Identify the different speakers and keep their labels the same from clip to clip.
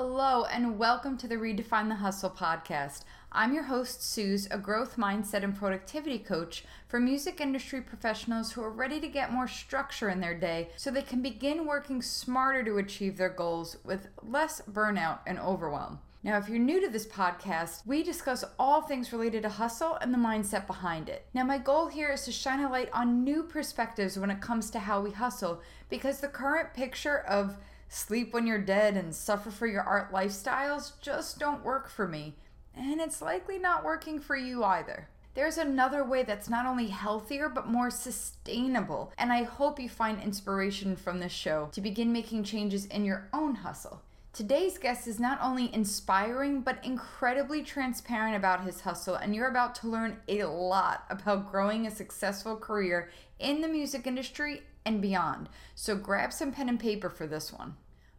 Speaker 1: Hello, and welcome to the Redefine the Hustle podcast. I'm your host, Suze, a growth mindset and productivity coach for music industry professionals who are ready to get more structure in their day so they can begin working smarter to achieve their goals with less burnout and overwhelm. Now, if you're new to this podcast, we discuss all things related to hustle and the mindset behind it. Now, my goal here is to shine a light on new perspectives when it comes to how we hustle because the current picture of sleep when you're dead and suffer for your art lifestyles just don't work for me. And it's likely not working for you either. There's another way that's not only healthier but more sustainable, and I hope you find inspiration from this show to begin making changes in your own hustle. Today's guest is not only inspiring but incredibly transparent about his hustle, and you're about to learn a lot about growing a successful career in the music industry and beyond. So grab some pen and paper for this one.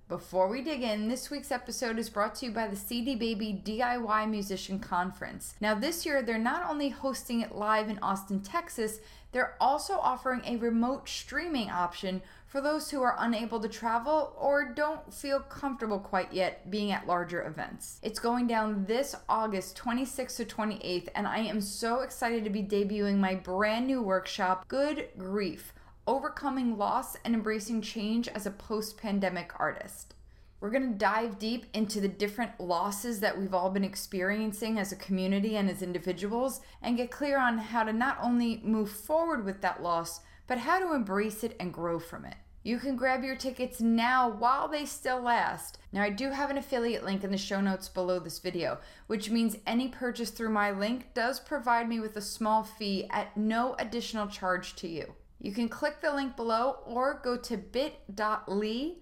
Speaker 1: Before we dig in, this week's episode is brought to you by the CD Baby DIY Musician Conference. Now, this year, they're not only hosting it live in Austin, Texas, they're also offering a remote streaming option for those who are unable to travel or don't feel comfortable quite yet being at larger events. It's going down this August 26th to 28th, and I am so excited to be debuting my brand new workshop, Good Grief overcoming loss and embracing change as a post pandemic artist. We're going to dive deep into the different losses that we've all been experiencing as a community and as individuals and get clear on how to not only move forward with that loss, but how to embrace it and grow from it. You can grab your tickets now while they still last. Now, I do have an affiliate link in the show notes below this video, which means any purchase through my link does provide me with a small fee at no additional charge to you. You can click the link below or go to bit.ly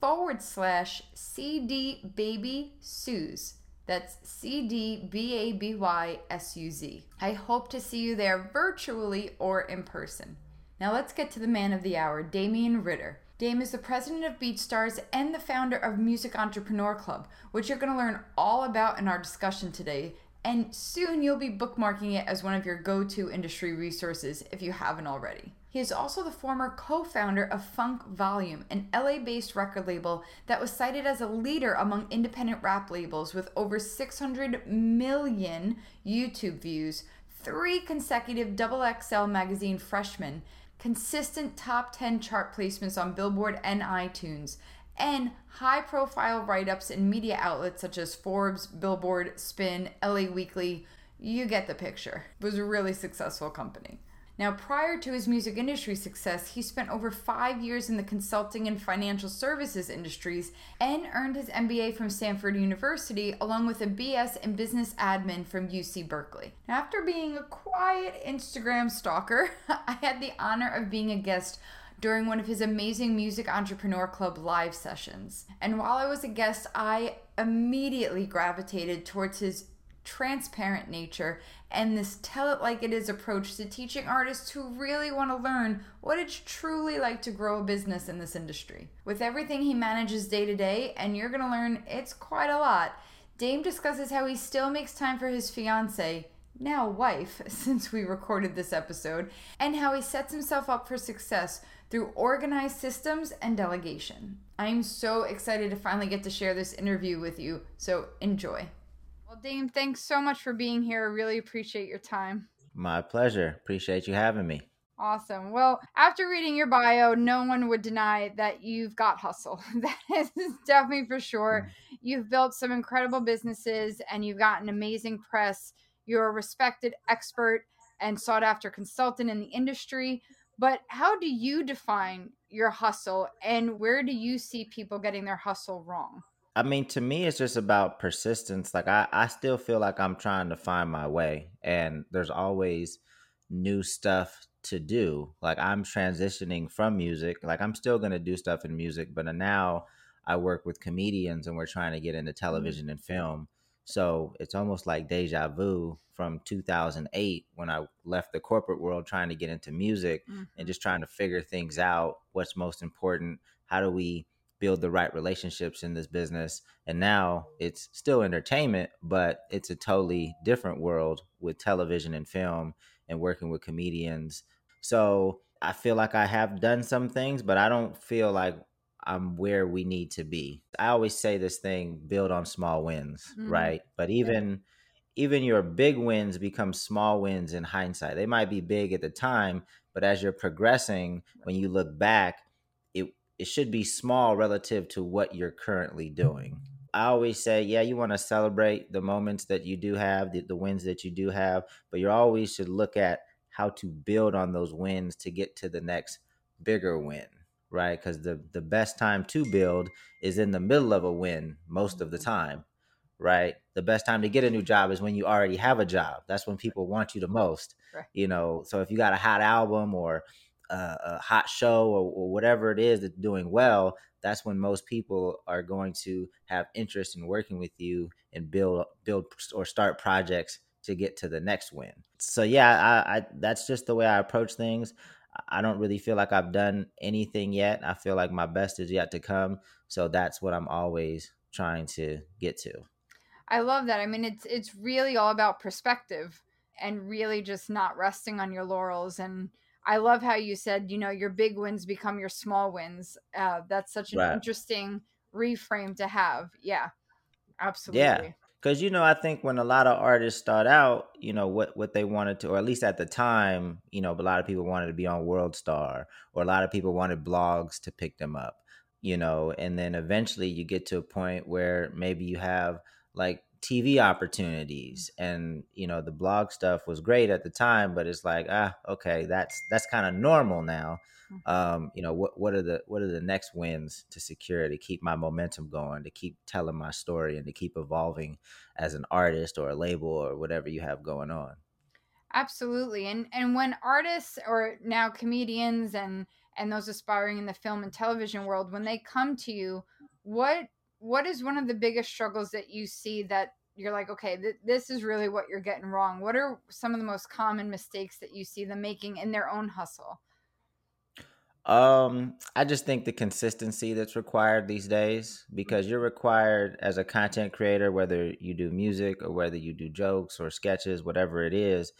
Speaker 1: forward slash CD Baby Suze. That's C D B A B Y S U Z. I hope to see you there virtually or in person. Now let's get to the man of the hour, Damien Ritter. Dame is the president of BeatStars and the founder of Music Entrepreneur Club, which you're going to learn all about in our discussion today. And soon you'll be bookmarking it as one of your go to industry resources if you haven't already. He is also the former co founder of Funk Volume, an LA based record label that was cited as a leader among independent rap labels with over 600 million YouTube views, three consecutive Double XL magazine freshmen, consistent top 10 chart placements on Billboard and iTunes, and high profile write ups in media outlets such as Forbes, Billboard, Spin, LA Weekly. You get the picture. It was a really successful company. Now, prior to his music industry success, he spent over five years in the consulting and financial services industries and earned his MBA from Stanford University, along with a BS in business admin from UC Berkeley. Now, after being a quiet Instagram stalker, I had the honor of being a guest during one of his amazing Music Entrepreneur Club live sessions. And while I was a guest, I immediately gravitated towards his transparent nature and this tell it like it is approach to teaching artists who really want to learn what it's truly like to grow a business in this industry. With everything he manages day to day, and you're going to learn it's quite a lot, Dame discusses how he still makes time for his fiance, now wife, since we recorded this episode, and how he sets himself up for success through organized systems and delegation. I am so excited to finally get to share this interview with you, so enjoy. Well, Dame, thanks so much for being here. I really appreciate your time.
Speaker 2: My pleasure. Appreciate you having me.
Speaker 1: Awesome. Well, after reading your bio, no one would deny that you've got hustle. That is definitely for sure. Mm. You've built some incredible businesses and you've got an amazing press. You're a respected expert and sought after consultant in the industry. But how do you define your hustle and where do you see people getting their hustle wrong?
Speaker 2: I mean, to me, it's just about persistence. Like I, I still feel like I'm trying to find my way, and there's always new stuff to do. Like I'm transitioning from music. Like I'm still gonna do stuff in music, but now I work with comedians, and we're trying to get into mm-hmm. television and film. So it's almost like deja vu from 2008 when I left the corporate world trying to get into music mm-hmm. and just trying to figure things out. What's most important? How do we build the right relationships in this business. And now it's still entertainment, but it's a totally different world with television and film and working with comedians. So I feel like I have done some things, but I don't feel like I'm where we need to be. I always say this thing build on small wins,
Speaker 1: Mhm.
Speaker 2: right? But even even your big wins become small wins in hindsight. They might be big at the time, but as you're progressing, when you look back, it should be small relative to what you're currently doing. I always say, yeah, you want to celebrate the moments that you do have, the, the wins that you do have, but you always should look at how to build on those wins to get to the next bigger win, right? Because the the best time to build is in the middle of a win most of the mm-hmm. time, right? The best time to get a new job is when you already have a job. That's when people want you the most,
Speaker 1: Right.
Speaker 2: you know. So if you got a hot album or uh, a hot show or, or whatever it is that's doing well, that's when most people are going to have interest in working with you and build build or start projects to get to the next win. So yeah, I, I that's just the way I approach things. I don't really feel like I've done anything yet. I feel like my best is yet to come. So that's what I'm always trying to get to.
Speaker 1: I love that. I mean, it's it's really all about perspective and really just not resting on your laurels. And I love how you said, you know, your big wins become your small wins. Uh, that's such an
Speaker 2: Right.
Speaker 1: interesting reframe to have. Yeah, absolutely.
Speaker 2: Yeah, Because you know, I think when a lot of artists start out, you know what what they wanted to, or at least at the time, you know, a lot of people wanted to be on World Star, or a lot of people wanted blogs to pick them up, you know, and then eventually you get to a point where maybe you have like TV opportunities, and you know, the blog stuff was great at the time, but it's like, ah, okay, that's that's kind of normal now. Um, you know, what what are the what are the next wins to secure to keep my momentum going, to keep telling my story, and to keep evolving as an artist or a label or whatever you have going on.
Speaker 1: Absolutely. And and when artists or now comedians and and those aspiring in the film and television world when they come to you, what what is one of the biggest struggles that you see that you're like, okay, th- this is really what you're getting wrong. What are some of the most common mistakes that you see them making in their own hustle?
Speaker 2: Um, I just think the consistency that's required these days because you're required as a content creator, whether you do music or whether you do jokes or sketches, whatever it is,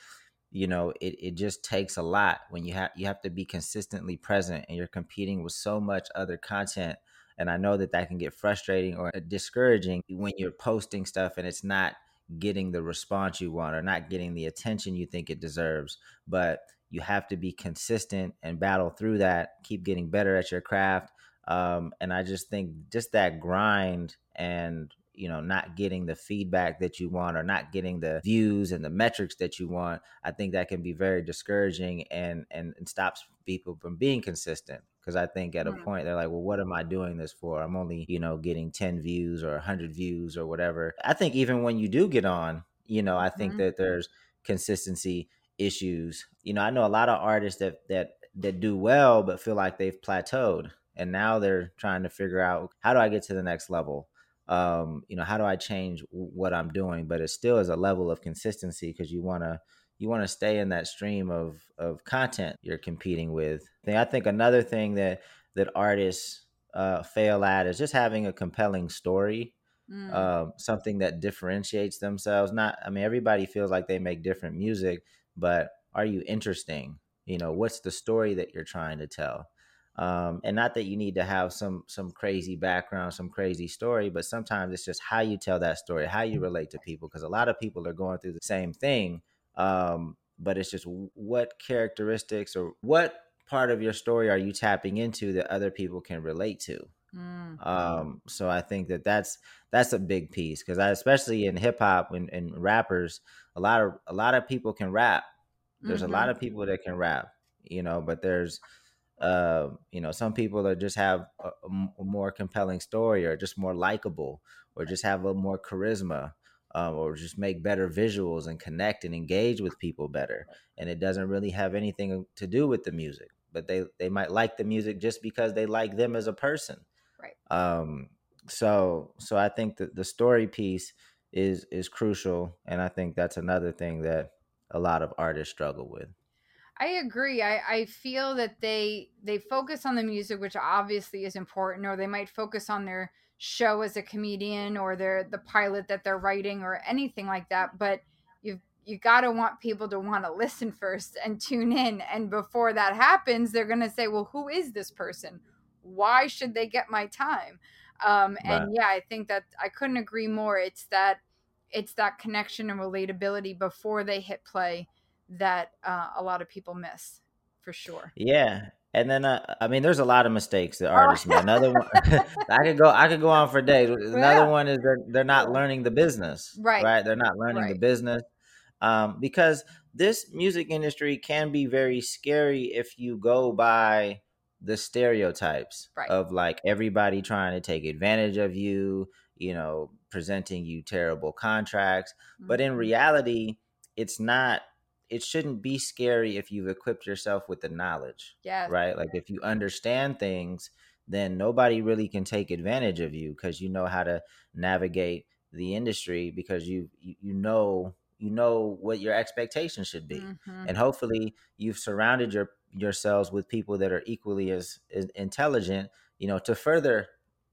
Speaker 2: you know, it, it just takes a lot when you have you have to be consistently present and you're competing with so much other content. And I know that that can get frustrating or discouraging when you're posting stuff and it's not getting the response you want or not getting the attention you think it deserves. But you have to be consistent and battle through that keep getting better at your craft um, and i just think just that grind and you know not getting the feedback that you want or not getting the views and the metrics that you want i think that can be very discouraging and and, and stops people from being consistent because i think at a
Speaker 1: Mm.
Speaker 2: point they're like well what am i doing this for i'm only you know getting 10 views or 100 views or whatever i think even when you do get on you know i think
Speaker 1: Mhm.
Speaker 2: that there's consistency issues. You know, I know a lot of artists that that that do well but feel like they've plateaued and now they're trying to figure out how do I get to the next level? Um, you know, how do I change what I'm doing? But it still is a level of consistency because you want to you want to stay in that stream of of content you're competing with. I think another thing that that artists uh, fail at is just having a compelling story
Speaker 1: Mm.
Speaker 2: um, something that differentiates themselves. Not, I mean, everybody feels like they make different music, but are you interesting? You know, what's the story that you're trying to tell? Um, and not that you need to have some some crazy background, some crazy story, but sometimes it's just how you tell that story, how you relate to people, because a lot of people are going through the same thing. Um, but it's just what characteristics or what part of your story are you tapping into that other people can relate to?
Speaker 1: Mm.
Speaker 2: Um, so I think that that's that's a big piece because I, especially in hip hop and, and rappers, a lot of a lot of people can rap. There's
Speaker 1: Mhm.
Speaker 2: a lot of people that can rap, you know, but there's uh, you know, some people that just have a more compelling story or just more likable or just have a more charisma. Um, or just make better visuals and connect and engage with people better, and it doesn't really have anything to do with the music. But they they might like the music just because they like them as a person
Speaker 1: Right.
Speaker 2: um so so i think that the story piece is is crucial and i think that's another thing that a lot of artists struggle with
Speaker 1: I agree. I, I feel that they they focus on the music, which obviously is important, or they might focus on their show as a comedian or their the pilot that they're writing or anything like that. But you've you gotta want people to want to listen first and tune in. And before that happens, they're gonna say, Well, who is this person? Why should they get my time? Um, and yeah, I think that I couldn't agree more. It's that it's that connection and relatability before they hit play that uh, a lot of people miss for sure.
Speaker 2: Yeah. And then, uh, I mean, there's a lot of mistakes that artists make. Another one, I could go, I could go on for days. Another yeah. one is they're they're not learning the business, right? Right? They're not learning right. the business, um, because this music industry can be very scary if you go by the stereotypes right. of like everybody trying to take advantage of you, you know, presenting you terrible contracts. Mm-hmm. But in mm-hmm. reality, it's not it shouldn't be scary if you've equipped yourself with the knowledge. Yeah. Right? Like if you understand things, then nobody really can take advantage of you because you know how to navigate the industry because you you, know you know what your expectations should be mm-hmm. and hopefully you've surrounded your yourselves with people that are equally as, as intelligent you know to further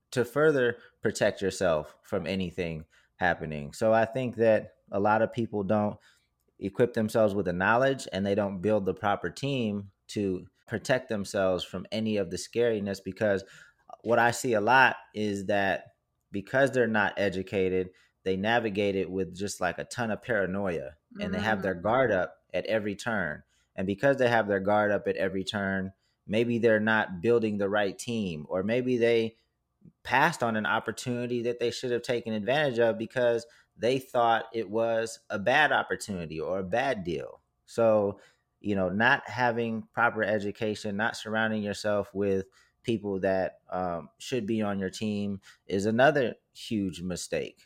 Speaker 2: to further protect yourself from anything happening so i think that a lot of people don't equip themselves with the knowledge and they don't build the proper team to protect themselves from any of the scariness because what i see a lot is that because they're not educated they navigate it with just like a ton of paranoia and mm-hmm. they have their mm. guard up at every turn. And because they have their guard up at every turn, maybe they're not building the right team or maybe they passed on an opportunity that they should have taken advantage of because they thought it was a bad opportunity or a bad deal. So, you know, not having proper education, not surrounding yourself with people that um, should be on your team is another huge mistake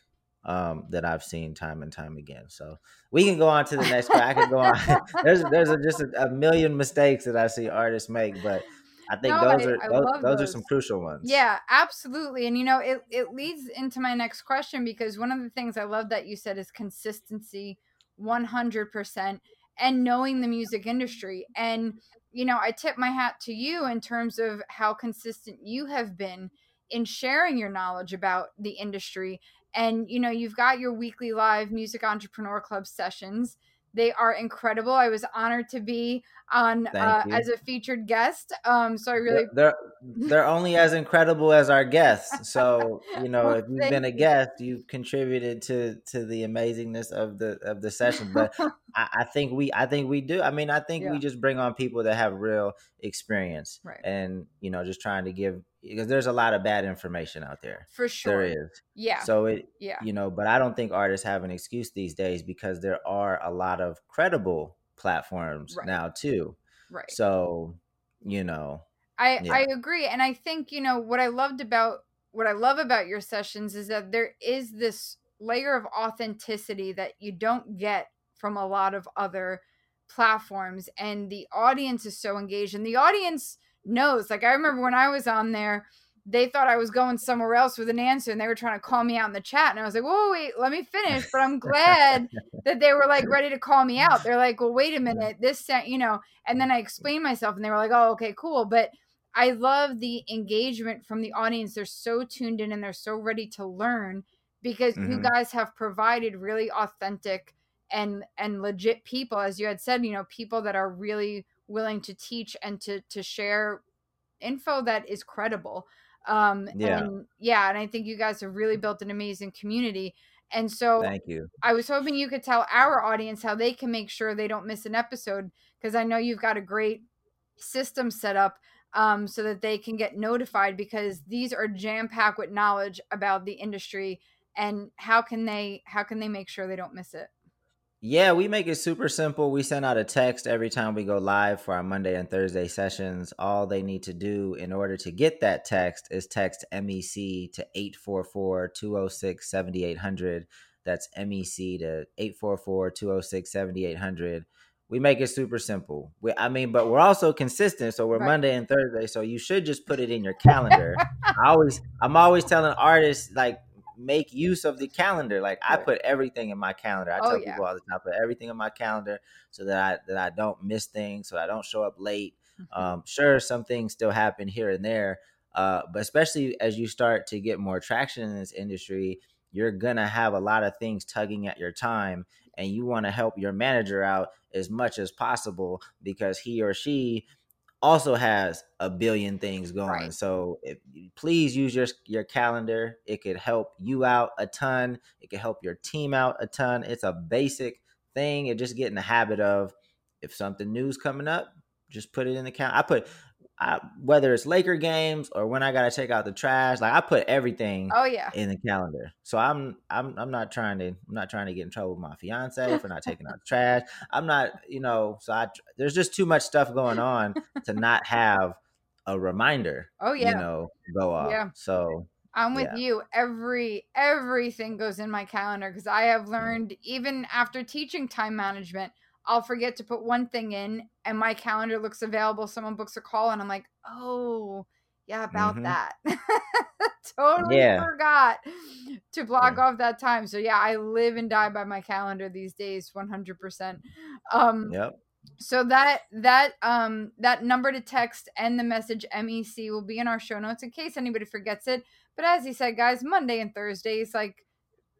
Speaker 2: um, that I've seen time and time again. So we can go on to the next. I can go on. there's there's a, just a, a, million mistakes that I see artists make, but I think no, those I, are I those, those, are some crucial ones.
Speaker 1: Yeah, absolutely. And you know, it it leads into my next question because one of the things I love that you said is consistency, one hundred percent, and knowing the music industry. And you know, I tip my hat to you in terms of how consistent you have been in sharing your knowledge about the industry and you know you've got your weekly live music entrepreneur club sessions they are incredible. I was honored to be on uh, as a featured guest um so i really
Speaker 2: they're they're only as incredible as our guests. So you know well, if you've been a guest you've contributed to to the amazingness of the of the session. But I, I, think we i think we do. I mean i think yeah. we just bring on people that have real experience right. and you know just trying to give because there's a lot of bad information out there.
Speaker 1: For sure.
Speaker 2: There is. Yeah. So it yeah. you know, but I don't think artists have an excuse these days because there are a lot of credible platforms right. now too. Right. So, you know.
Speaker 1: I yeah. I agree and I think, you know, what I loved about what I love about your sessions is that there is this layer of authenticity that you don't get from a lot of other platforms and the audience is so engaged and the audience knows. Like I remember when I was on there, they thought I was going somewhere else with an answer and they were trying to call me out in the chat. And I was like, whoa, wait, let me finish. But I'm glad that they were like ready to call me out. They're like, well, wait a minute. This, sent, you know, and then I explained myself and they were like, oh, okay, cool. But I love the engagement from the audience. They're so tuned in and they're so ready to learn because mm-hmm. you guys have provided really authentic and and legit people as you had said you know people that are really willing to teach and to to share info that is credible. Um yeah. and yeah and i think you guys have really built an amazing community. And so
Speaker 2: thank you.
Speaker 1: I was hoping you could tell our audience how they can make sure they don't miss an episode because i know you've got a great system set up um, so that they can get notified because these are jam packed with knowledge about the industry and how can they how can they make sure they don't miss it
Speaker 2: yeah, we make it super simple. We send out a text every time we go live for our Monday and Thursday sessions. All they need to do in order to get that text is text MEC to 844 206 7800. That's MEC to 844 206 7800. We make it super simple. We, I mean, but we're also consistent. So we're right. Monday and Thursday. So you should just put it in your calendar. I always, I'm always telling artists, like, make use of the calendar. Like I put everything in my calendar. I oh, tell yeah. people all the time, put everything in my calendar so that I that I don't miss things, so I don't show up late. Mm-hmm. Um, sure, some things still happen here and there, uh, but especially as you start to get more traction in this industry, you're gonna have a lot of things tugging at your time, and you want to help your manager out as much as possible because he or she also has a billion things going.
Speaker 1: Right.
Speaker 2: So if, please use your your calendar. It could help you out a ton. It could help your team out a ton. It's a basic thing. And just get in the habit of if something new's coming up, just put it in the calendar. I put I, whether it's Laker games or when I gotta take out the trash, like I put everything
Speaker 1: Oh yeah.
Speaker 2: in the calendar. So I'm I'm I'm not trying to I'm not trying to get in trouble with my fiance for not taking out the trash. I'm not, you know, so I there's just too much stuff going on to not have a reminder.
Speaker 1: Oh yeah.
Speaker 2: You know, go off.
Speaker 1: Yeah.
Speaker 2: So
Speaker 1: I'm with
Speaker 2: Yeah.
Speaker 1: you. Every everything goes in my calendar because I have learned even after teaching time management, I'll forget to put one thing in and my calendar looks available. Someone books a call and I'm like, oh yeah, about
Speaker 2: Mhm.
Speaker 1: that. totally
Speaker 2: Yeah.
Speaker 1: forgot to block
Speaker 2: Yeah.
Speaker 1: off that time. So yeah, I live and die by my calendar these days, 100%. Um,
Speaker 2: yep.
Speaker 1: so that that um that number to text and the message MEC will be in our show notes in case anybody forgets it. But as he said, guys, Monday and Thursdays, like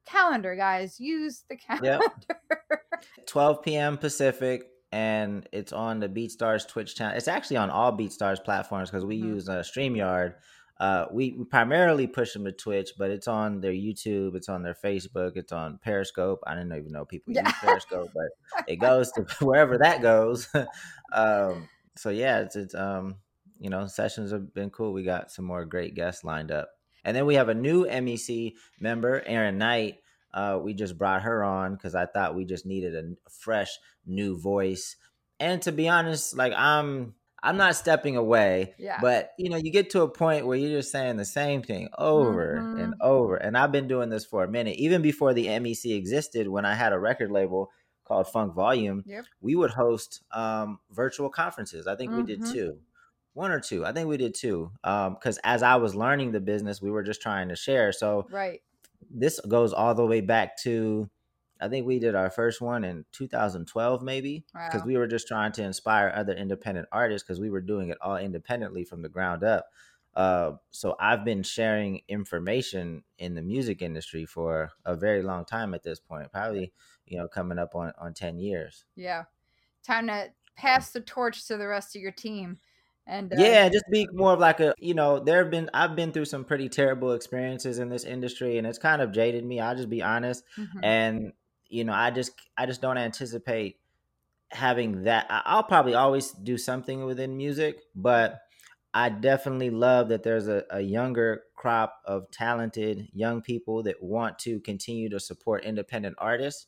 Speaker 1: calendar, guys, use the calendar.
Speaker 2: Yep. 12 p.m. Pacific, and it's on the BeatStars Twitch channel. It's actually on all BeatStars platforms because we
Speaker 1: Mhm.
Speaker 2: use uh, StreamYard. Uh, we, we primarily push them to Twitch, but it's on their YouTube, it's on their Facebook, it's on Periscope. I didn't even know people
Speaker 1: Yeah.
Speaker 2: use Periscope, but it goes to wherever that goes. um, so yeah, it's it's um you know sessions have been cool. We got some more great guests lined up, and then we have a new MEC member, Aaron Knight. Uh, we just brought her on because I thought we just needed a fresh new voice. And to be honest, like I'm I'm not stepping away,
Speaker 1: Yeah.
Speaker 2: but you know, you get to a point where you're just saying the same thing over and
Speaker 1: Mhm.
Speaker 2: over. And I've been doing this for a minute, even before the MEC existed. When I had a record label called Funk Volume,
Speaker 1: Yep.
Speaker 2: we would host um, virtual conferences. I think we did
Speaker 1: Mhm.
Speaker 2: two, one or two. I think we did two. Because as I was learning the business, we were just trying to share. So
Speaker 1: Right.
Speaker 2: This goes all the way back to I think we did our first one in 2012 maybe because
Speaker 1: Wow.
Speaker 2: we were just trying to inspire other independent artists because we were doing it all independently from the ground up. Uh, so I've been sharing information in the music industry for a very long time at this point, probably you know coming up on on 10 years.
Speaker 1: Yeah. Time to pass the torch to the rest of your team. And uh,
Speaker 2: yeah just be more of like a you know there have been i've been through some pretty terrible experiences in this industry and it's kind of jaded me i'll just be honest
Speaker 1: mhm.
Speaker 2: and you know i just i just don't anticipate having that i'll probably always do something within music but i definitely love that there's a, a younger crop of talented young people that want to continue to support independent artists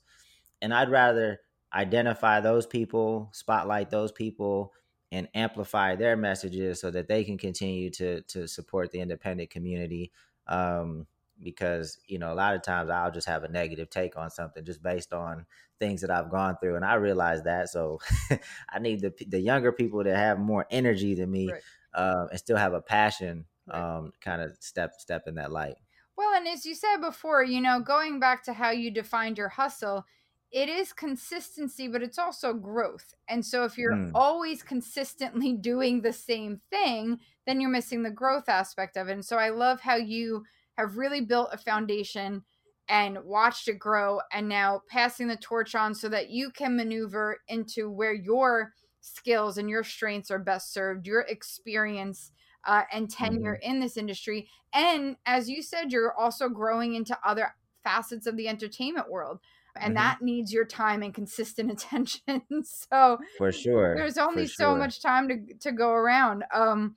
Speaker 2: and i'd rather identify those people spotlight those people and amplify their messages so that they can continue to to support the independent community um because you know a lot of times I'll just have a negative take on something just based on things that I've gone through and I realize that so I need the the younger people to have more energy than me
Speaker 1: Right.
Speaker 2: uh, and still have a passion
Speaker 1: Right.
Speaker 2: um kind of step step in that light
Speaker 1: Well, and as you said before, you know, going back to how you defined your hustle, it is consistency, but it's also growth. And so if you're
Speaker 2: Mm.
Speaker 1: always consistently doing the same thing, then you're missing the growth aspect of it. And so I love how you have really built a foundation and watched it grow and now passing the torch on so that you can maneuver into where your skills and your strengths are best served, your experience uh, and tenure in this industry. And as you said, you're also growing into other facets of the entertainment world. And
Speaker 2: Mhm.
Speaker 1: that needs your time and consistent attention. so
Speaker 2: for sure
Speaker 1: there's only so much time to, to go around. Um,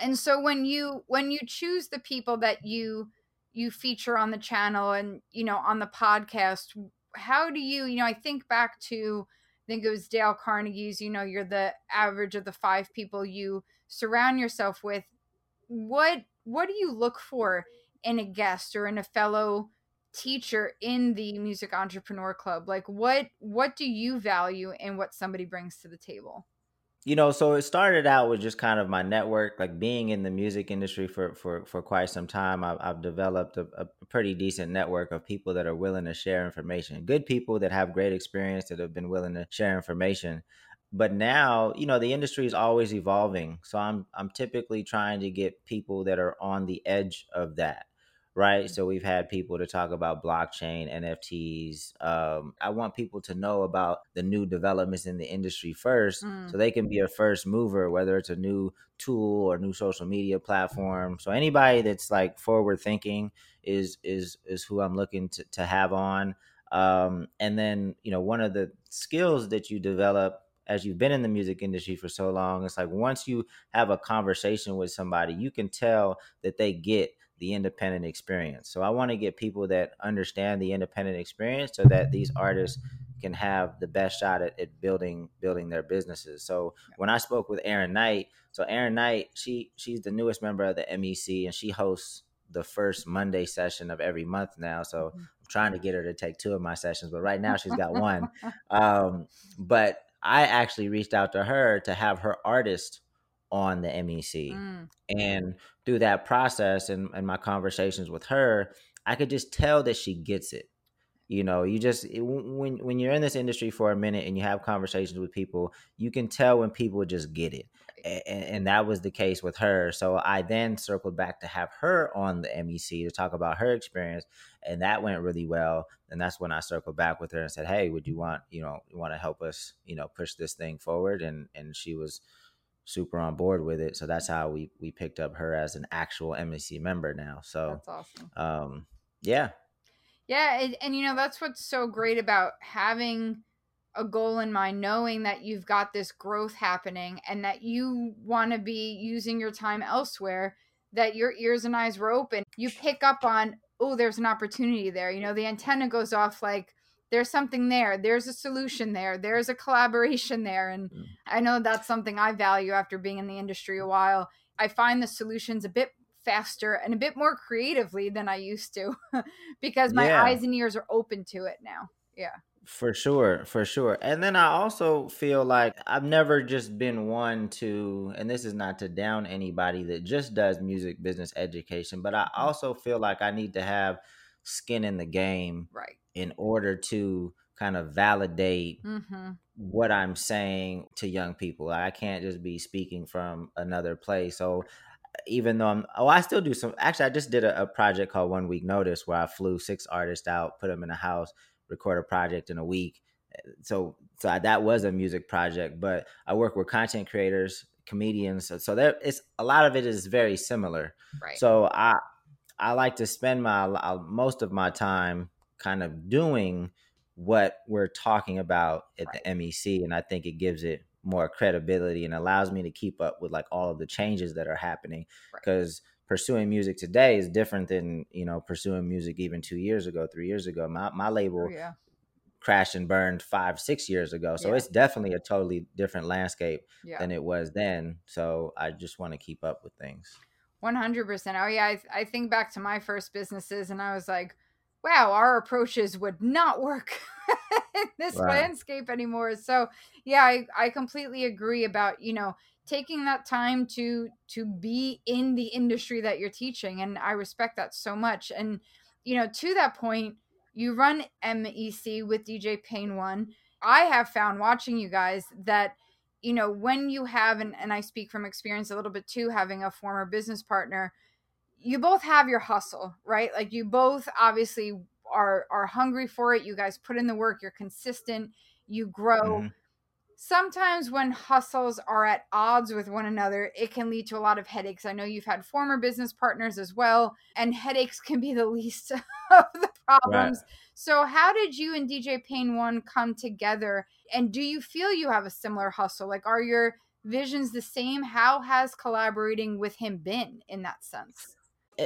Speaker 1: and so when you when you choose the people that you you feature on the channel and you know on the podcast, how do you you know I think back to I think it was Dale Carnegie's. You know, you're the average of the five people you surround yourself with. What what do you look for in a guest or in a fellow teacher in the music entrepreneur club? Like what what do you value in what somebody brings to the table?
Speaker 2: you know so it started out with just kind of my network like being in the music industry for for for quite some time i've, I've developed a, a pretty decent network of people that are willing to share information good people that have great experience that have been willing to share information but now you know the industry is always evolving so i'm i'm typically trying to get people that are on the edge of that right? So we've had people to talk about blockchain, NFTs. Um, I want people to know about the new developments in the industry first,
Speaker 1: Mm.
Speaker 2: so they can be a first mover, whether it's a new tool or new social media platform. So anybody that's like forward thinking is is is who I'm looking to, to have on. Um, and then you know one of the skills that you develop as you've been in the music industry for so long, it's like once you have a conversation with somebody, you can tell that they get the independent experience. So I want to get people that understand the independent experience so that these artists can have the best shot at, at building building their businesses. So when I spoke with Aaron Knight, so Aaron Knight, she she's the newest member of the MEC and she hosts the first Monday session of every month now. So
Speaker 1: Mhm.
Speaker 2: I'm trying to get her to take two of my sessions, but right now she's got one. Um, but I actually reached out to her to have her artist on the MEC.
Speaker 1: Mm.
Speaker 2: And through that process and, and my conversations with her, I could just tell that she gets it. You know, you just it- when when you're in this industry for a minute and you have conversations with people, you can tell when people just get it. And, and that was the case with her. So I then circled back to have her on the MEC to talk about her experience, and that went really well. And that's when I circled back with her and said, "Hey, would you want you know want to help us you know push this thing forward?" And and she was super on board with it. So that's how we we picked up her as an actual MEC member now. So
Speaker 1: That's awesome.
Speaker 2: um yeah.
Speaker 1: Yeah, and, and you know that's what's so great about having a goal in mind, knowing that you've got this growth happening and that you want to be using your time elsewhere, that your ears and eyes were open. You pick up on, oh, there's an opportunity there. You know, the antenna goes off like there's something there, there's a solution there, there's a collaboration there. And
Speaker 2: Mm.
Speaker 1: I know that's something I value after being in the industry a while. I find the solutions a bit faster and a bit more creatively than I used to because my
Speaker 2: Yeah.
Speaker 1: eyes and ears are open to it now. Yeah.
Speaker 2: For sure, for sure. And then I also feel like I've never just been one to, and this is not to down anybody that just does music business education, but I also feel like I need to have skin in the game
Speaker 1: Right.
Speaker 2: In order to kind of validate
Speaker 1: Mm-hmm.
Speaker 2: what I'm saying to young people. I can't just be speaking from another place. So even though I'm, oh, I still do some. Actually, I just did a, a project called One Week Notice where I flew six artists out, put them in a house, record a project in a week. So, so I, that was a music project. But I work with content creators, comedians. So, so there, it's a lot of it is very similar.
Speaker 1: Right.
Speaker 2: So I I like to spend my uh, most of my time kind of doing what we're talking about at the MEC, and I think it gives it more credibility and allows me to keep up with like all of the changes that are happening.
Speaker 1: Right.
Speaker 2: Because pursuing music today is different than you know pursuing music even two years ago, three years ago. My my label
Speaker 1: oh, yeah.
Speaker 2: crashed and burned five six years ago, so
Speaker 1: Yeah.
Speaker 2: it's definitely a totally different landscape
Speaker 1: Yeah.
Speaker 2: than it was then. So I just want to keep up with things.
Speaker 1: One hundred percent. Oh yeah, I, I think back to my first businesses, and I was like, "Wow, our approaches would not work in this
Speaker 2: Right.
Speaker 1: landscape anymore." So yeah, I, I completely agree about you know taking that time to to be in the industry that you're teaching, and I respect that so much. And you know, to that point, you run MEC with DJ Pain One. I have found watching you guys that you know when you have and, and i speak from experience a little bit too having a former business partner you both have your hustle right? Like you both obviously are are hungry for it. You guys put in the work. You're consistent. You grow.
Speaker 2: Mhm.
Speaker 1: sometimes when hustles are at odds with one another it can lead to a lot of headaches. I know you've had former business partners as well and headaches can be the least of the problems. So how did you and dj pain one come together? And do you feel you have a similar hustle? Like are your visions the same? How has collaborating with him been in that sense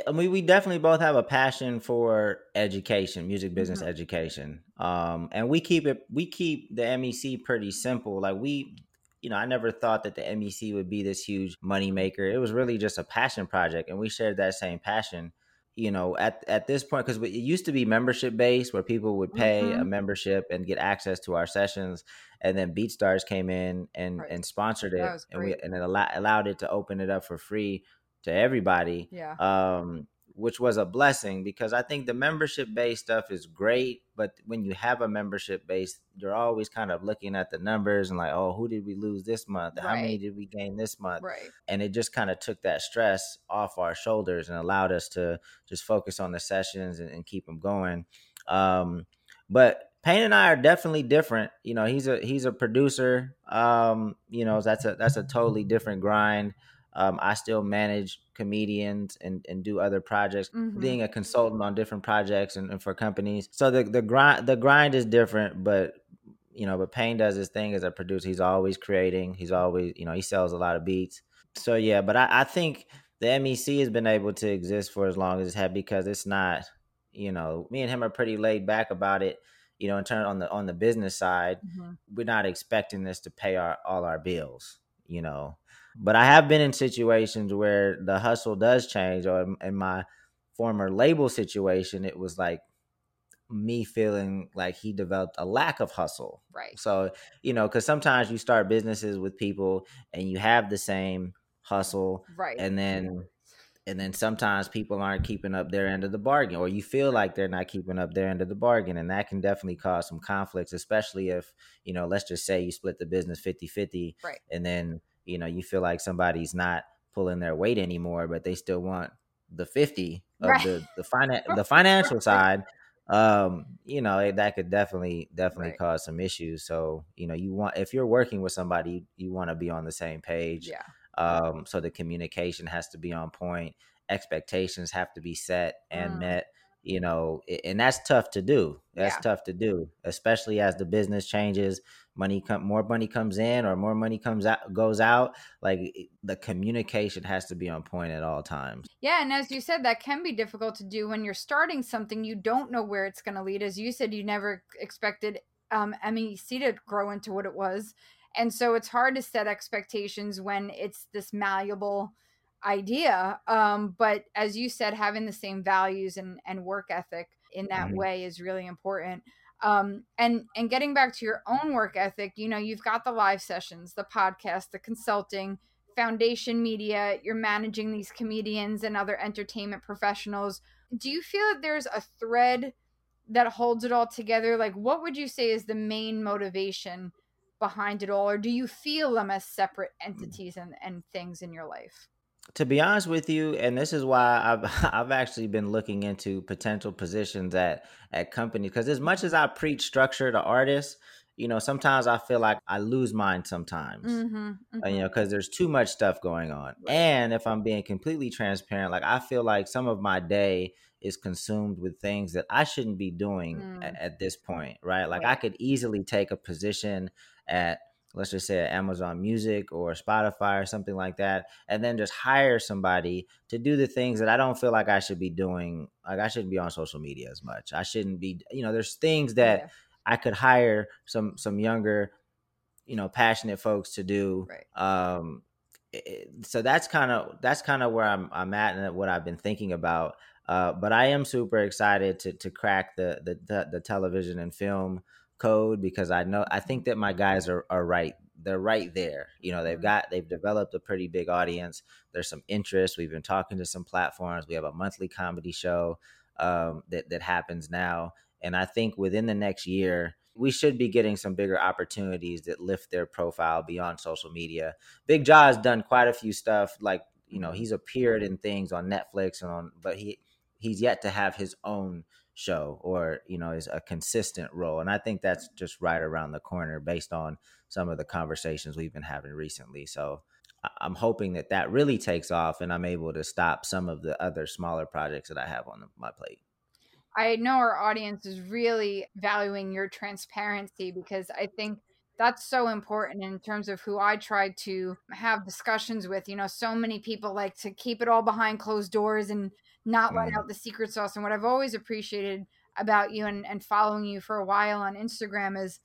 Speaker 2: I mean, we definitely both have a passion for education, music business
Speaker 1: Mhm.
Speaker 2: education. Um, and we keep it, we keep the MEC pretty simple. Like we, you know, I never thought that the MEC would be this huge money maker. It was really just a passion project, and we shared that same passion. You know, at at this point, because it used to be membership based, where people would pay a
Speaker 1: Mhm.
Speaker 2: membership and get access to our sessions, and then BeatStars came in and
Speaker 1: Right.
Speaker 2: and sponsored it, and we and it allow, allowed it to open it up for free to everybody
Speaker 1: yeah
Speaker 2: um which was a blessing because I think the membership based stuff is great, but when you have a membership base, you're always kind of looking at the numbers and like, oh, who did we lose this month? How many did we gain this month?
Speaker 1: Right.
Speaker 2: And it just kind of took that stress off our shoulders and allowed us to just focus on the sessions and, and keep them going. Um, but Pain and I are definitely different. You know, he's a he's a producer. Um, you know, that's a that's a totally different grind. Um, I still manage comedians and, and do other projects, mm-hmm. being a consultant on different projects and, and, for companies. So the the grind the grind is different, but you know, but Pain does his thing as a producer. He's always creating. He's always you know he sells a lot of beats. So yeah, but I, I think the MEC has been able to exist for as long as it's had because it's not you know me and him are pretty laid back about it you know in turn on the on the business side mm-hmm. we're not expecting this to pay our all our bills you know but i have been in situations where the hustle does change or in my former label situation it was like me feeling like he developed a lack of hustle.
Speaker 1: Right.
Speaker 2: So you know because sometimes you start businesses with people and you have the same hustle
Speaker 1: right.
Speaker 2: and then and then sometimes people aren't keeping up their end of the bargain or you feel like they're not keeping up their end of the bargain and that can definitely cause some conflicts especially if you know let's just say you split the business 50-50
Speaker 1: right.
Speaker 2: and then you know you feel like somebody's not pulling their weight anymore but they still want the 50 of right. the the, finan- the financial side um you know that could definitely definitely right. cause some issues so you know you want if you're working with somebody you want to be on the same page
Speaker 1: yeah
Speaker 2: um, so the communication has to be on point, expectations have to be set and mm. met. You know, and that's tough to do. That's yeah. tough to do, especially as the business changes. Money come, more money comes in, or more money comes out, goes out. Like the communication has to be on point at all times.
Speaker 1: Yeah, and as you said, that can be difficult to do when you're starting something. You don't know where it's going to lead. As you said, you never expected um, MEC to grow into what it was and so it's hard to set expectations when it's this malleable idea. Um, but as you said, having the same values and, and work ethic in that mm-hmm. way is really important. Um, and and getting back to your own work ethic, you know, you've got the live sessions, the podcast, the consulting, foundation media, you're managing these comedians and other entertainment professionals. Do you feel that there's a thread that holds it all together? Like, what would you say is the main motivation behind it all or do you feel them as separate mm. entities and, and things in your life
Speaker 2: to be honest with you and this is why i've i've actually been looking into potential positions at at companies because as much as i preach structure to artists you know sometimes i feel like i lose mine sometimes mm-hmm, mm-hmm. you know because there's too much stuff going on and if i'm being completely transparent like i feel like some of my day is consumed with things that i shouldn't be doing mm. at, at, this point right like right. i could easily take a position at let's just say Amazon Music or Spotify or something like that, and then just hire somebody to do the things that I don't feel like I should be doing. Like I shouldn't be on social media as much. I shouldn't be, you know, there's things that yeah. I could hire some some younger, you know, passionate folks to do.
Speaker 1: Right.
Speaker 2: Um, so that's kind of that's kind of where I'm I'm at and what I've been thinking about. Uh, but I am super excited to to crack the the the, the television and film code because I know I think that my guys are, are right. They're right there. You know, they've mm-hmm. got they've developed a pretty big audience. There's some interest. We've been talking to some platforms. We have a monthly comedy show um, that that happens now, and I think within the next year we should be getting some bigger opportunities that lift their profile beyond social media. Big Jah has done quite a few stuff like you know mm-hmm. he's appeared in things on Netflix and on, but he he's yet to have his own show or you know is a consistent role and i think that's just right around the corner based on some of the conversations we've been having recently so i'm hoping that that really takes off and i'm able to stop some of the other smaller projects that i have on my plate
Speaker 1: i know our audience is really valuing your transparency because i think that's so important in terms of who I try to have discussions with. You know, so many people like to keep it all behind closed doors and not let mm. out the secret sauce. And what I've always appreciated about you and, and following you for a while on Instagram is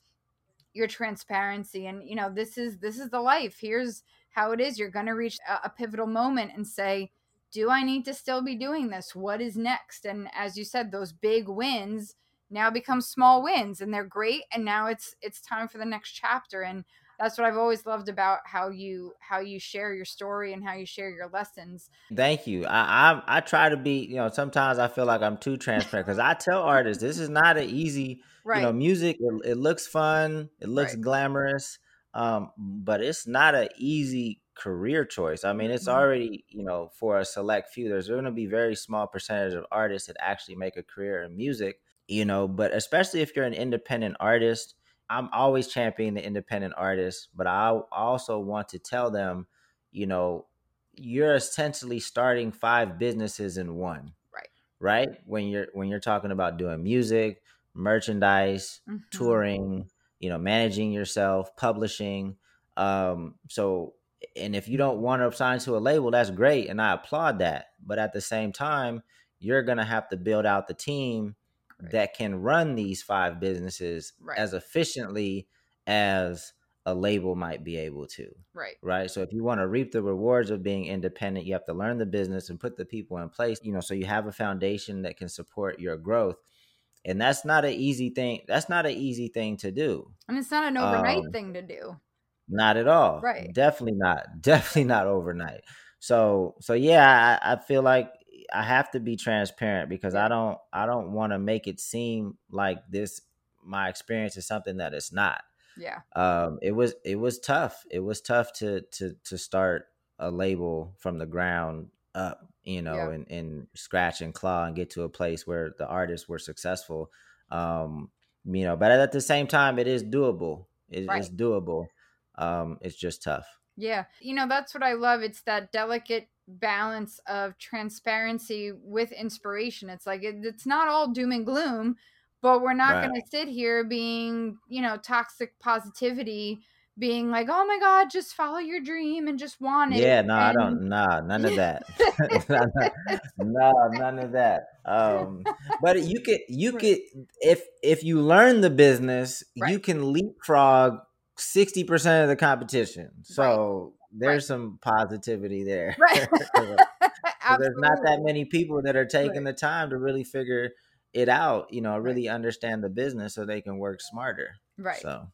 Speaker 1: your transparency. And, you know, this is this is the life. Here's how it is. You're gonna reach a, a pivotal moment and say, Do I need to still be doing this? What is next? And as you said, those big wins now become small wins and they're great. And now it's it's time for the next chapter. And that's what I've always loved about how you how you share your story and how you share your lessons.
Speaker 2: Thank you. I I, I try to be, you know, sometimes I feel like I'm too transparent because I tell artists this is not an easy, right. you know, music. It, it looks fun, it looks right. glamorous, um, but it's not an easy career choice. I mean, it's mm-hmm. already, you know, for a select few. There's going to be very small percentage of artists that actually make a career in music, you know, but especially if you're an independent artist I'm always championing the independent artists, but I also want to tell them, you know, you're essentially starting five businesses in one.
Speaker 1: Right.
Speaker 2: Right? When you're when you're talking about doing music, merchandise, mm-hmm. touring, you know, managing yourself, publishing. Um, so and if you don't want to sign to a label, that's great and I applaud that. But at the same time, you're gonna have to build out the team right. that can run these five businesses right. as efficiently as a label might be able to.
Speaker 1: Right.
Speaker 2: Right. So if you want to reap the rewards of being independent, you have to learn the business and put the people in place, you know, so you have a foundation that can support your growth. And that's not an easy thing. That's not an easy thing to do.
Speaker 1: And it's not an overnight um, thing to do.
Speaker 2: Not at all.
Speaker 1: Right.
Speaker 2: Definitely not. Definitely not overnight. So so yeah, I, I feel like I have to be transparent because I don't I don't want to make it seem like this my experience is something that it's not.
Speaker 1: Yeah.
Speaker 2: Um it was it was tough. It was tough to to to start a label from the ground up, you know, yeah. and, and scratch and claw and get to a place where the artists were successful. Um, you know, but at the same time it is doable. It, right. It's doable. Um, it's just tough.
Speaker 1: Yeah. You know, that's what I love. It's that delicate balance of transparency with inspiration. It's like it, it's not all doom and gloom, but we're not right. going to sit here being, you know, toxic positivity being like, "Oh my god, just follow your dream and just want it."
Speaker 2: Yeah, no, and... I don't. Nah, none of that. no, none of that. Um, but you could, you could, if if you learn the business, right. you can leapfrog sixty percent of the competition. So there's right. some positivity there.
Speaker 1: Right.
Speaker 2: Uh, there's not that many people that are taking right. the time to really figure it out, you know, really understand the business so they can work smarter.
Speaker 1: Right.
Speaker 2: So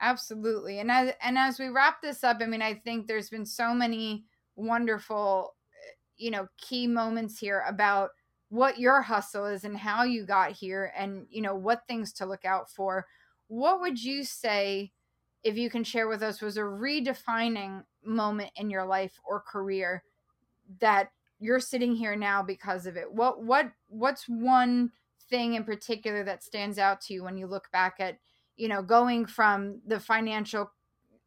Speaker 1: absolutely. And as and as we wrap this up, I mean, I think there's been so many wonderful, you know, key moments here about what your hustle is and how you got here and, you know, what things to look out for. What would you say if you can share with us was a redefining moment in your life or career that you're sitting here now because of it? What what what's one thing in particular that stands out to you when you look back at you know going from the financial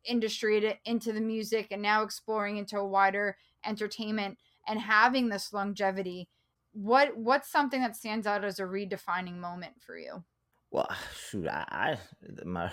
Speaker 1: industry to, into the music and now exploring into a wider entertainment and having this longevity? What what's something that stands out as a redefining moment for you
Speaker 2: well, shoot, I, I my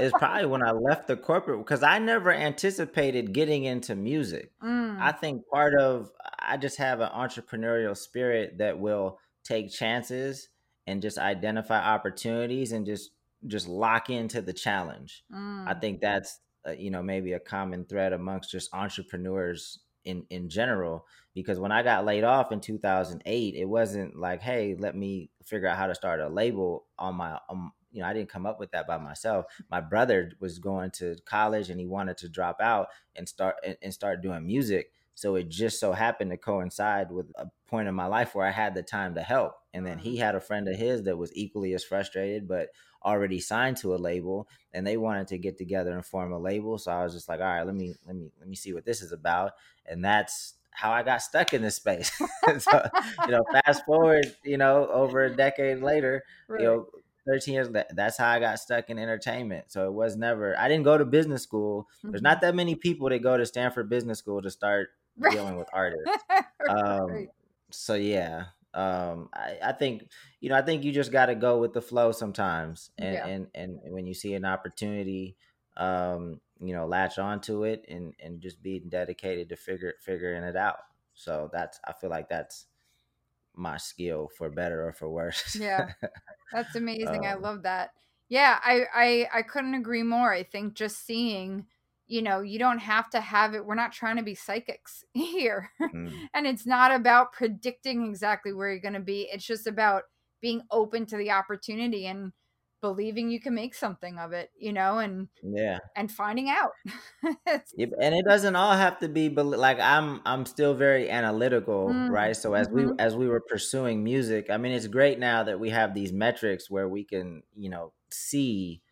Speaker 2: it's probably when I left the corporate because I never anticipated getting into music. Mm. I think part of I just have an entrepreneurial spirit that will take chances and just identify opportunities and just just lock into the challenge. Mm. I think that's uh, you know maybe a common thread amongst just entrepreneurs in in general because when I got laid off in 2008 it wasn't like hey let me figure out how to start a label on my um, you know I didn't come up with that by myself my brother was going to college and he wanted to drop out and start and, start doing music so it just so happened to coincide with a point in my life where I had the time to help and then he mm. had a friend of his that was equally as frustrated but already signed to a label and they wanted to get together and form a label. So I was just like, all right, let me let me let me see what this is about. And that's how I got stuck in this space. so, you know, fast forward, you know, over a decade later, right. you know, 13 years that's how I got stuck in entertainment. So it was never I didn't go to business school. There's mm-hmm. not that many people that go to Stanford Business School to start right. dealing with artists. Um, right. so yeah, um I, I think you know i think you just got to go with the flow sometimes and, yeah. and and when you see an opportunity um you know latch onto it and and just being dedicated to figure figuring it out so that's i feel like that's my skill for better or for worse
Speaker 1: yeah that's amazing um, i love that yeah I, I i couldn't agree more i think just seeing you know, you don't have to have it. We're not trying to be psychics here. Mm. and it's not about predicting exactly where you're going to be. It's just about being open to the opportunity. And believing you can make something of it, you know, and
Speaker 2: yeah,
Speaker 1: and finding out.
Speaker 2: and it doesn't all have to be like I'm I'm still very analytical, mm-hmm. right? So as we mm-hmm. as we were pursuing music, I mean, it's great now that we have these metrics where we can, you know, see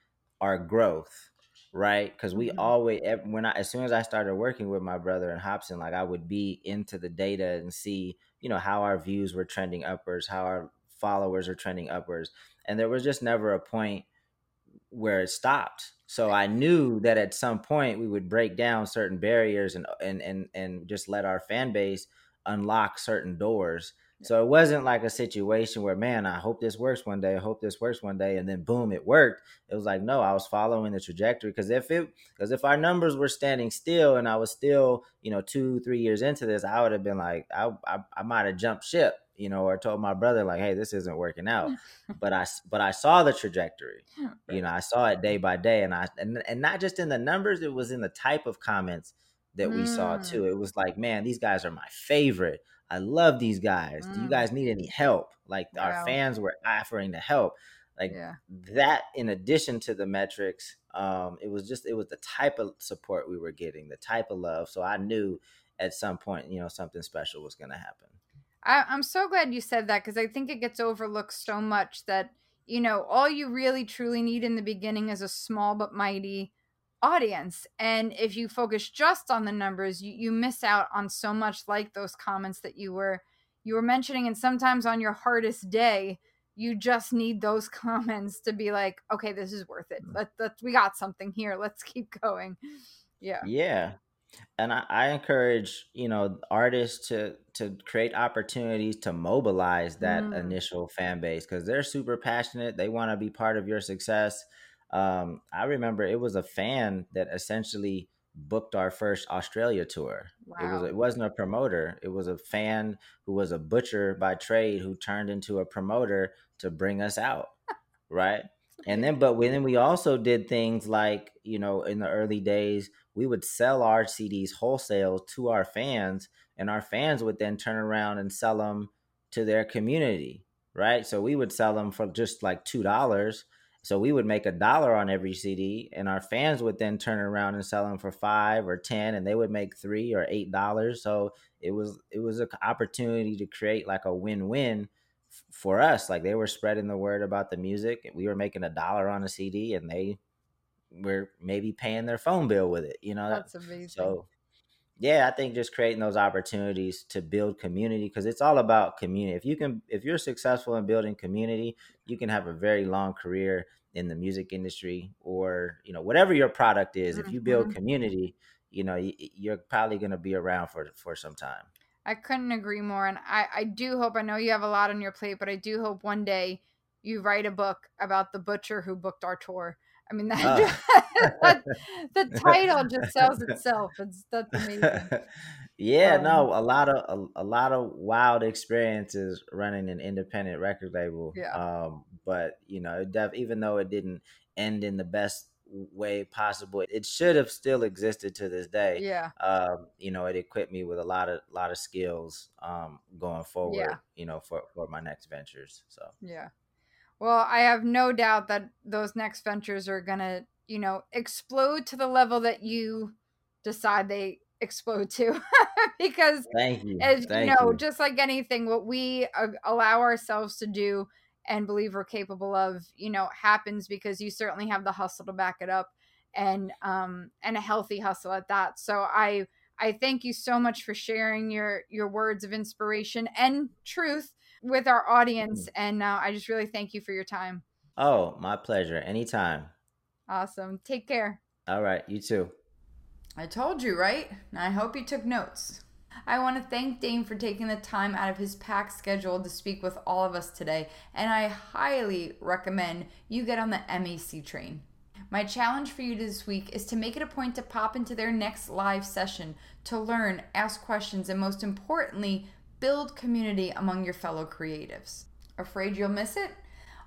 Speaker 2: our growth right? Because we mm-hmm. always when I as soon as I started working with my brother and Hobson, like I would be into the data and see, you know, how our views were trending upwards, how our followers are trending upwards, and there was just never a point where it stopped. So I knew that at some point we would break down certain barriers and and and and just let our fan base unlock certain doors so it wasn't like a situation where, man, I hope this works one day. I hope this works one day, and then boom, it worked. It was like, no, I was following the trajectory because if it, because if our numbers were standing still and I was still, you know, two, three years into this, I would have been like, I, I, I might have jumped ship, you know, or told my brother like, hey, this isn't working out. but I, but I saw the trajectory. You know, I saw it day by day, and I, and and not just in the numbers, it was in the type of comments that we mm. saw too. It was like, man, these guys are my favorite. I love these guys. Mm. Do you mm. guys need any help? Like wow. our fans were offering to help. Like yeah. that, in addition to the metrics, um, it was just it was the type of support we were getting, the type of love. So I knew at some point, you know, something special was going to happen.
Speaker 1: I, I'm so glad you said that because I think it gets overlooked so much that you know all you really truly need in the beginning is a small but mighty audience. And if you focus just on the numbers you, you miss out on so much like those comments that you were you were mentioning. And sometimes on your hardest day you just need those comments to be like okay this is worth it. Mm. Let, let we got something here. Let's keep going. Yeah.
Speaker 2: Yeah and I, I encourage you know artists to to create opportunities to mobilize that mm. initial fan base because they're super passionate they want to be part of your success um, I remember it was a fan that essentially booked our first Australia tour. Wow. It was it wasn't a promoter. It was a fan who was a butcher by trade who turned into a promoter to bring us out. right? And then but then we also did things like, you know, in the early days, we would sell our CDs wholesale to our fans and our fans would then turn around and sell them to their community, right? So we would sell them for just like $2 so we would make a dollar on every CD, and our fans would then turn around and sell them for five or ten, and they would make three or eight dollars. So it was it was an opportunity to create like a win win for us. Like they were spreading the word about the music, and we were making a dollar on a CD, and they were maybe paying their phone bill with it. You know,
Speaker 1: that's amazing.
Speaker 2: So yeah, I think just creating those opportunities to build community because it's all about community. If you can, if you're successful in building community, you can have a very long career in the music industry or you know whatever your product is. Mm-hmm. If you build mm-hmm. community, you know you're probably going to be around for for some time.
Speaker 1: I couldn't agree more, and I I do hope. I know you have a lot on your plate, but I do hope one day you write a book about the butcher who booked our tour I mean, that, uh. that, the title just sells itself. It's that's amazing.
Speaker 2: yeah, um, no, a lot of a, a, lot of wild experiences running an independent record label.
Speaker 1: Yeah.
Speaker 2: Um, but you know, def, even though it didn't end in the best way possible, it should have still existed to this day.
Speaker 1: Yeah.
Speaker 2: Um, you know, it equipped me with a lot of lot of skills um going forward.
Speaker 1: Yeah.
Speaker 2: You know, for for my next ventures. So
Speaker 1: yeah. Well, I have no doubt that those next ventures are going to, you know, explode to the level that you decide they explode to. because,
Speaker 2: Thank you.
Speaker 1: as
Speaker 2: Thank
Speaker 1: you know,
Speaker 2: you.
Speaker 1: just like anything, what we uh, allow ourselves to do and believe we're capable of, you know, happens because you certainly have the hustle to back it up and um and a healthy hustle at that. So I I thank you so much for sharing your your words of inspiration and truth with our audience. Mm. And uh, I just really thank you for your time.
Speaker 2: Oh, my pleasure. Anytime.
Speaker 1: Awesome. Take care.
Speaker 2: All right. You too.
Speaker 1: I told you, right? I hope you took notes. I want to thank Dane for taking the time out of his packed schedule to speak with all of us today, and I highly recommend you get on the MEC train. My challenge for you this week is to make it a point to pop into their next live session to learn, ask questions, and most importantly, build community among your fellow creatives. Afraid you'll miss it?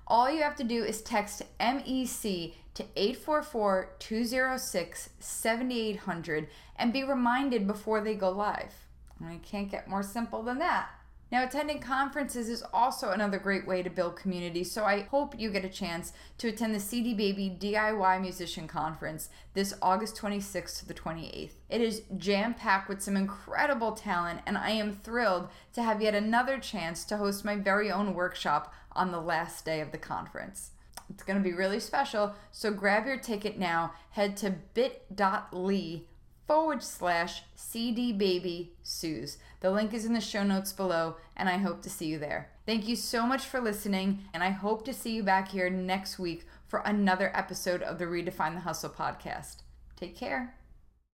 Speaker 1: All you have to do is text MEC to 844 206 7800 and be reminded before they go live. I can't get more simple than that. Now, attending conferences is also another great way to build community, so I hope you get a chance to attend the CD Baby DIY Musician Conference this August 26th to the 28th. It is jam packed with some incredible talent, and I am thrilled to have yet another chance to host my very own workshop on the last day of the conference. It's going to be really special, so grab your ticket now. Head to bit.ly forward slash CD Baby Suze. The link is in the show notes below, and I hope to see you there. Thank you so much for listening, and I hope to see you back here next week for another episode of the Redefine the Hustle podcast. Take care.